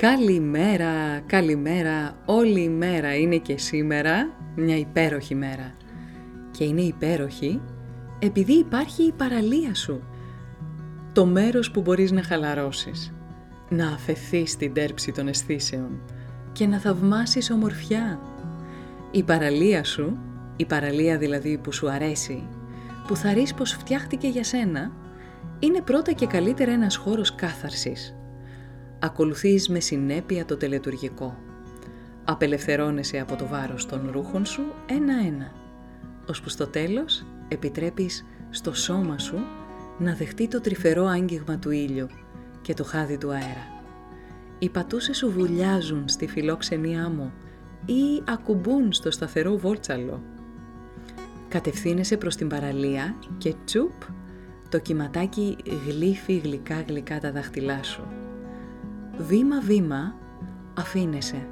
Καλημέρα, καλημέρα, όλη η μέρα είναι και σήμερα μια υπέροχη μέρα. Και είναι υπέροχη επειδή υπάρχει η παραλία σου. Το μέρος που μπορείς να χαλαρώσεις, να αφαιθείς στην τέρψη των αισθήσεων και να θαυμάσεις ομορφιά. Η παραλία σου, η παραλία δηλαδή που σου αρέσει, που θα ρίσεις πως φτιάχτηκε για σένα, είναι πρώτα και καλύτερα ένας χώρος κάθαρσης. Ακολουθείς με συνέπεια το τελετουργικό. Απελευθερώνεσαι από το βάρος των ρούχων σου ένα-ένα, ώσπου στο τέλος επιτρέπεις στο σώμα σου να δεχτεί το τρυφερό άγγιγμα του ήλιου και το χάδι του αέρα. Οι πατούσες σου βουλιάζουν στη φιλόξενη άμμο ή ακουμπούν στο σταθερό βόλτσαλο. Κατευθύνεσαι προς την παραλία και τσουπ, το κυματάκι γλύφει γλυκά γλυκά τα δάχτυλά σου. Βήμα-βήμα αφήνεσαι,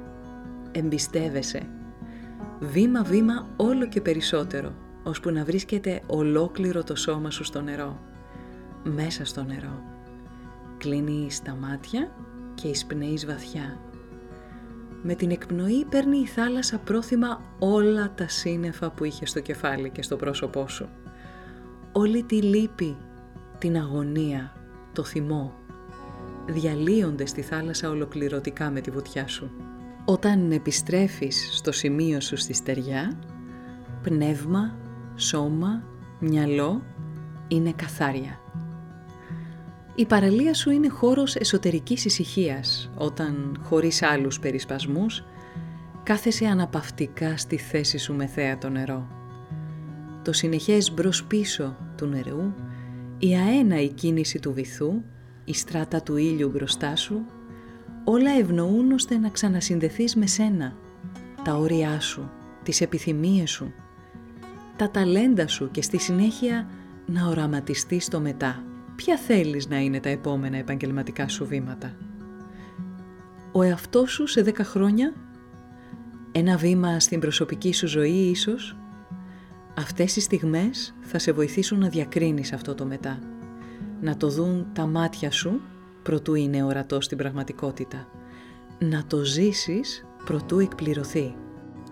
εμπιστεύεσαι. Βήμα-βήμα όλο και περισσότερο, ώσπου να βρίσκεται ολόκληρο το σώμα σου στο νερό. Μέσα στο νερό. Κλείνεις τα μάτια και εισπνέεις βαθιά. Με την εκπνοή παίρνει η θάλασσα πρόθυμα όλα τα σύννεφα που είχε στο κεφάλι και στο πρόσωπό σου. Όλη τη λύπη, την αγωνία, το θυμό, διαλύονται στη θάλασσα ολοκληρωτικά με τη βουτιά σου. Όταν επιστρέφεις στο σημείο σου στη στεριά, πνεύμα, σώμα, μυαλό είναι καθάρια. Η παραλία σου είναι χώρος εσωτερικής ησυχίας, όταν, χωρίς άλλους περισπασμούς, κάθεσαι αναπαυτικά στη θέση σου με θέατο νερό. Το συνεχές μπρος πίσω του νερού, η αέναη κίνηση του βυθού, η στράτα του ήλιου μπροστά σου, όλα ευνοούν ώστε να ξανασυνδεθείς με σένα, τα όρια σου, τις επιθυμίες σου, τα ταλέντα σου και στη συνέχεια να οραματιστείς το μετά. Ποια θέλεις να είναι τα επόμενα επαγγελματικά σου βήματα; Ο εαυτός σου σε δέκα χρόνια, ένα βήμα στην προσωπική σου ζωή ίσως, αυτές οι στιγμές θα σε βοηθήσουν να διακρίνεις αυτό το μετά να το δουν τα μάτια σου προτού είναι ορατός στην πραγματικότητα. Να το ζήσεις προτού εκπληρωθεί.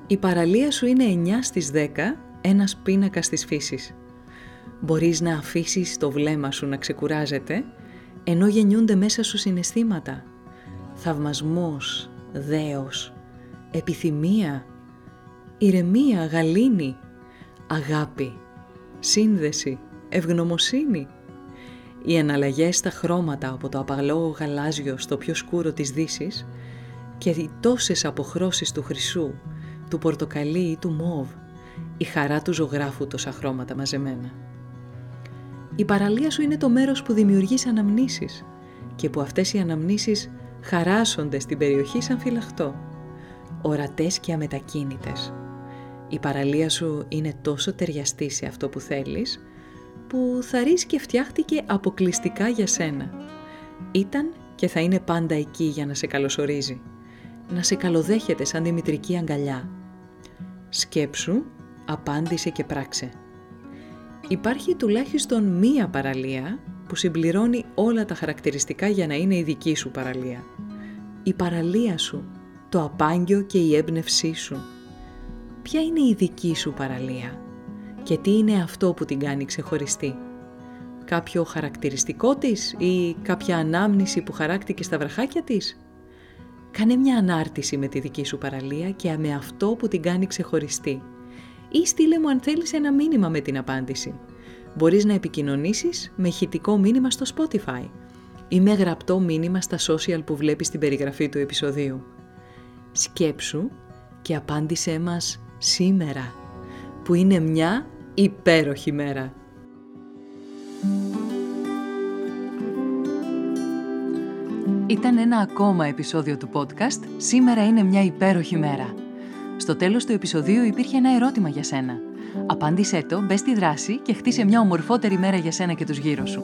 Η παραλία σου είναι 9 στις 10, ένας πίνακας της φύσης. Μπορείς να αφήσεις το βλέμμα σου να ξεκουράζεται, ενώ γεννιούνται μέσα σου συναισθήματα. Θαυμασμός, δέος, επιθυμία, ηρεμία, γαλήνη, αγάπη, σύνδεση, ευγνωμοσύνη, οι εναλλαγές στα χρώματα από το απαλό γαλάζιο στο πιο σκούρο της δύσης και οι τόσες αποχρώσεις του χρυσού, του πορτοκαλί ή του μόβ, η χαρά του ζωγράφου τόσα χρώματα μαζεμένα. Η παραλία σου είναι το μέρος που δημιουργείς αναμνήσεις και που αυτές οι αναμνήσεις χαράσσονται στην περιοχή σαν φυλαχτό, ορατές και αμετακίνητες. Η παραλία σου είναι τόσο ταιριαστή σε αυτό που θέλεις, που θα και φτιάχτηκε αποκλειστικά για σένα. Ήταν και θα είναι πάντα εκεί για να σε καλωσορίζει. Να σε καλοδέχεται σαν τη μητρική αγκαλιά. Σκέψου, απάντησε και πράξε. Υπάρχει τουλάχιστον μία παραλία που συμπληρώνει όλα τα χαρακτηριστικά για να είναι η δική σου παραλία. Η παραλία σου, το απάγγιο και η έμπνευσή σου. Ποια είναι η δική σου παραλία; Και τι είναι αυτό που την κάνει ξεχωριστή; Κάποιο χαρακτηριστικό της ή κάποια ανάμνηση που χαράκτηκε στα βραχάκια της; Κάνε μια ανάρτηση με τη δική σου παραλία και με αυτό που την κάνει ξεχωριστή. ή στείλε μου αν θέλεις ένα μήνυμα με την απάντηση. Μπορείς να επικοινωνήσεις με ηχητικό μήνυμα στο Spotify ή με γραπτό μήνυμα στα social που βλέπεις στην περιγραφή του επεισοδίου. Σκέψου και απάντησέ μας σήμερα, που είναι μια υπέροχη μέρα. Ήταν ένα ακόμα επεισόδιο του podcast «Σήμερα είναι μια υπέροχη μέρα». Στο τέλος του επεισοδίου υπήρχε ένα ερώτημα για σένα. Απάντησέ το, μπες στη δράση και χτίσε μια ομορφότερη μέρα για σένα και τους γύρω σου.